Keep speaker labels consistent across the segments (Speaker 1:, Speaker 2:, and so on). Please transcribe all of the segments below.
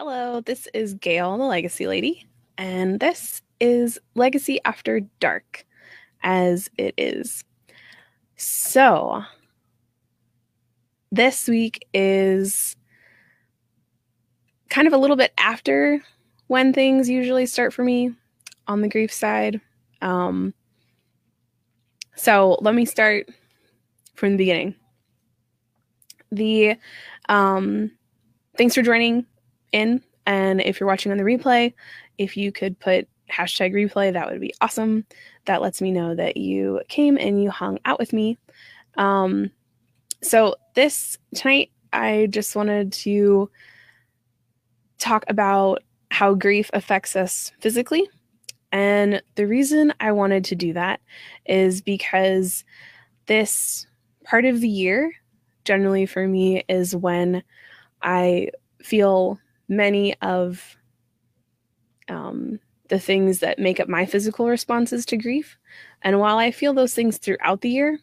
Speaker 1: Hello, this is Gail, the Legacy Lady, and this is Legacy After Dark, as it is. So, this week is kind of a little bit after when things usually start for me on the grief side. Um, so, let me start from the beginning. The um, thanks for joining in. And if you're watching on the replay, if you could put hashtag replay, that would be awesome. That lets me know that you came and you hung out with me. Um, so this tonight, I just wanted to talk about how grief affects us physically. And the reason I wanted to do that is because this part of the year, generally for me, is when I feel many of um, the things that make up my physical responses to grief. And while I feel those things throughout the year,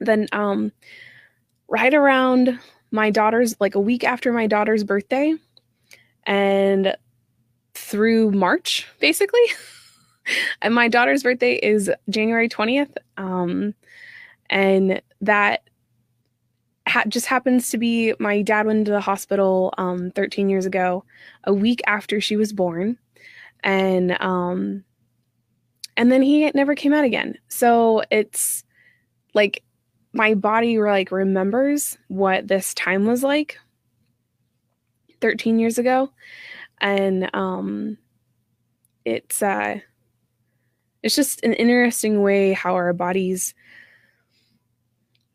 Speaker 1: then um, right around my daughter's, like a week after my daughter's birthday, and through March, basically. and my daughter's birthday is January 20th. Um, and that ha- just happens to be my dad went to the hospital um, 13 years ago, a week after she was born, and um, and then he never came out again. So it's like my body like remembers what this time was like 13 years ago, and um, it's uh, it's just an interesting way how our bodies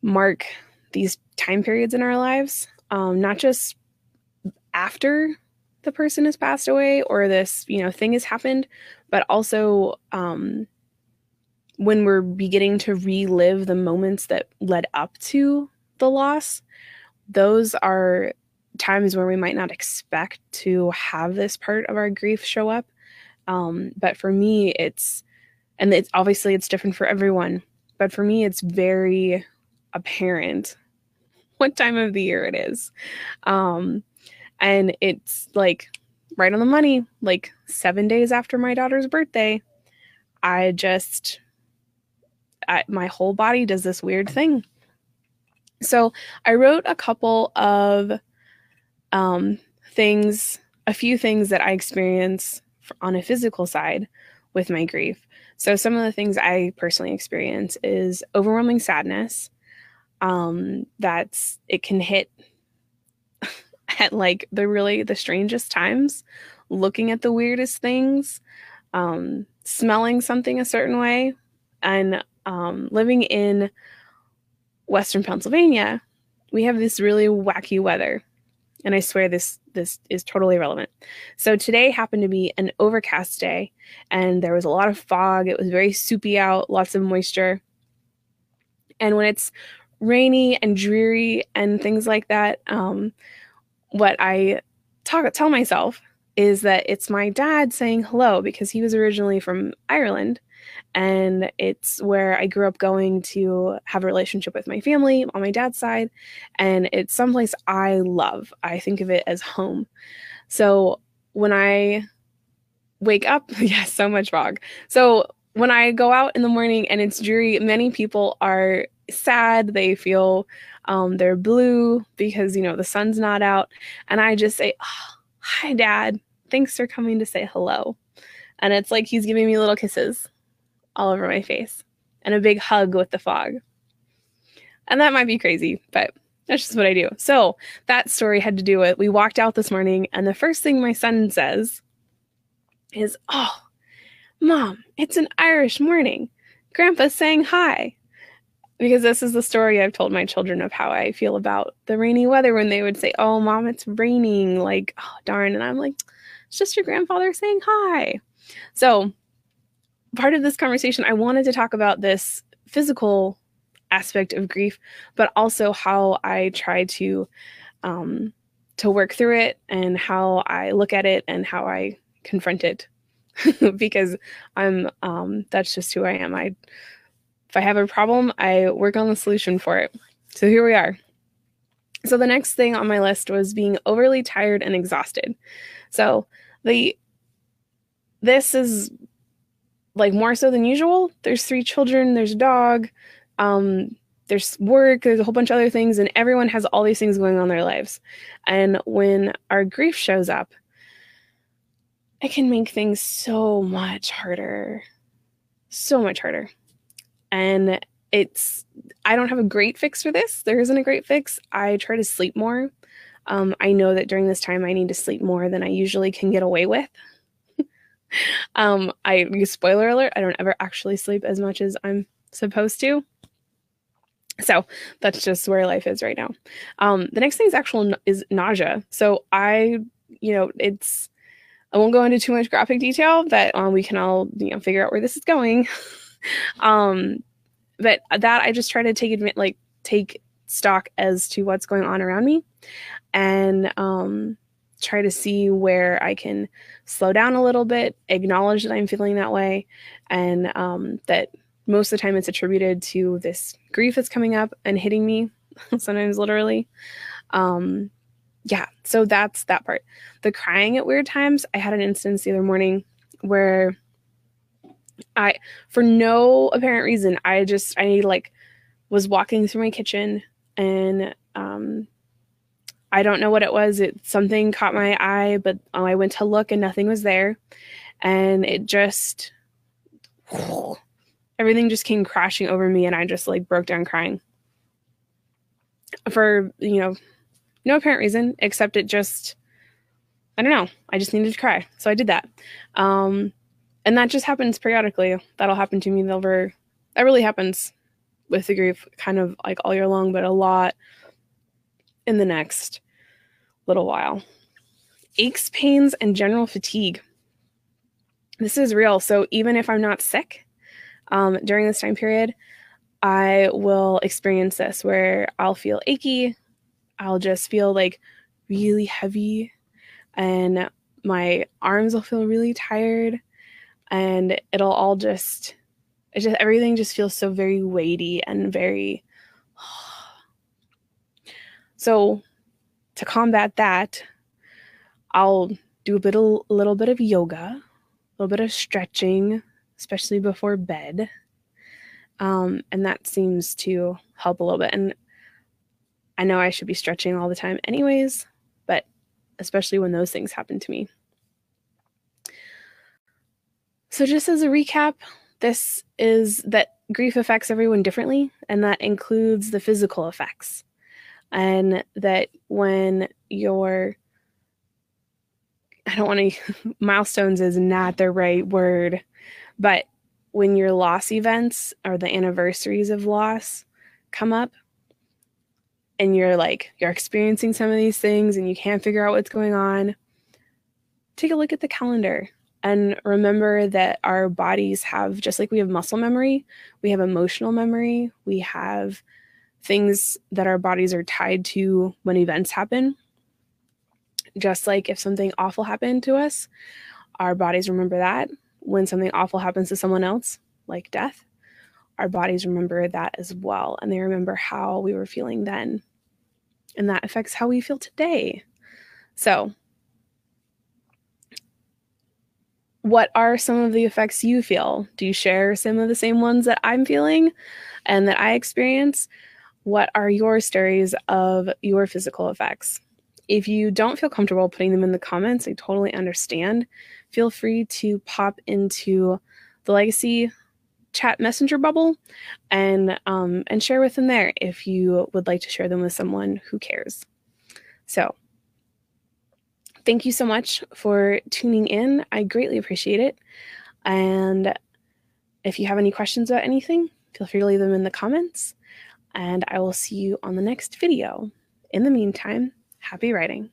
Speaker 1: mark these time periods in our lives, um, not just after the person has passed away or this you know thing has happened, but also um, when we're beginning to relive the moments that led up to the loss. Those are times where we might not expect to have this part of our grief show up. Um, but for me, it's and it's obviously it's different for everyone. But for me, it's very apparent what time of the year it is. Um, and it's like right on the money, like seven days after my daughter's birthday. I just, I, my whole body does this weird thing. So I wrote a couple of um, things, a few things that I experience on a physical side with my grief. So some of the things I personally experience is overwhelming sadness, um, that's it can hit at like the really the strangest times, looking at the weirdest things, um, smelling something a certain way, and um, living in Western Pennsylvania, we have this really wacky weather. And I swear this this is totally relevant. So today happened to be an overcast day and there was a lot of fog. It was very soupy out, lots of moisture. And when it's rainy and dreary and things like that, um, what I talk tell myself is that it's my dad saying hello because he was originally from Ireland and it's where I grew up going to have a relationship with my family on my dad's side and it's someplace I love. I think of it as home. So when I wake up, yes, so much fog. So when I go out in the morning and it's dreary, many people are sad. They feel um, they're blue because, you know, the sun's not out. And I just say, oh, Hi, Dad. Thanks for coming to say hello. And it's like he's giving me little kisses all over my face and a big hug with the fog. And that might be crazy, but that's just what I do. So that story had to do with we walked out this morning, and the first thing my son says is, Oh, mom, it's an Irish morning. Grandpa's saying hi because this is the story I've told my children of how I feel about the rainy weather when they would say, "Oh, mom, it's raining." Like, "Oh, darn." And I'm like, "It's just your grandfather saying hi." So, part of this conversation I wanted to talk about this physical aspect of grief, but also how I try to um to work through it and how I look at it and how I confront it because I'm um that's just who I am. I if I have a problem, I work on the solution for it. So here we are. So the next thing on my list was being overly tired and exhausted. So the this is like more so than usual. There's three children, there's a dog, um, there's work, there's a whole bunch of other things, and everyone has all these things going on in their lives. And when our grief shows up, it can make things so much harder. So much harder. And it's, I don't have a great fix for this. There isn't a great fix. I try to sleep more. Um, I know that during this time I need to sleep more than I usually can get away with. um, I spoiler alert, I don't ever actually sleep as much as I'm supposed to. So that's just where life is right now. Um, the next thing is actual is nausea. So I, you know, it's I won't go into too much graphic detail, but um, we can all you know figure out where this is going. um, but that I just try to take admit like take stock as to what's going on around me, and um, try to see where I can slow down a little bit, acknowledge that I'm feeling that way, and um, that most of the time it's attributed to this grief that's coming up and hitting me, sometimes literally. Um, yeah, so that's that part. The crying at weird times, I had an instance the other morning where I, for no apparent reason, I just, I like was walking through my kitchen and um, I don't know what it was. It something caught my eye, but oh, I went to look and nothing was there, and it just everything just came crashing over me, and I just like broke down crying for you know no apparent reason except it just I don't know. I just needed to cry, so I did that. Um, and that just happens periodically. That'll happen to me over. That really happens with the grief, kind of like all year long, but a lot in the next little while. Aches, pains, and general fatigue. This is real. So even if I'm not sick um, during this time period, I will experience this where I'll feel achy. I'll just feel like really heavy, and my arms will feel really tired, and it'll all just, it just everything just feels so very weighty and very so to combat that, I'll do a bit a little bit of yoga, a little bit of stretching, especially before bed. Um, and that seems to help a little bit. And I know I should be stretching all the time, anyways, but especially when those things happen to me. So, just as a recap, this is that grief affects everyone differently, and that includes the physical effects. And that when your I don't want to milestones is not the right word, but when your loss events or the anniversaries of loss come up and you're like you're experiencing some of these things and you can't figure out what's going on, take a look at the calendar and remember that our bodies have just like we have muscle memory, we have emotional memory, we have things that our bodies are tied to when events happen. Just like if something awful happened to us, our bodies remember that. When something awful happens to someone else, like death, our bodies remember that as well. And they remember how we were feeling then. And that affects how we feel today. So, what are some of the effects you feel? Do you share some of the same ones that I'm feeling and that I experience? what are your stories of your physical effects? If you don't feel comfortable putting them in the comments, I totally understand. Feel free to pop into the legacy chat messenger bubble and um, and share with them there if you would like to share them with someone who cares. So thank you so much for tuning in. I greatly appreciate it. And if you have any questions about anything, feel free to leave them in the comments and I will see you on the next video. In the meantime, happy writing.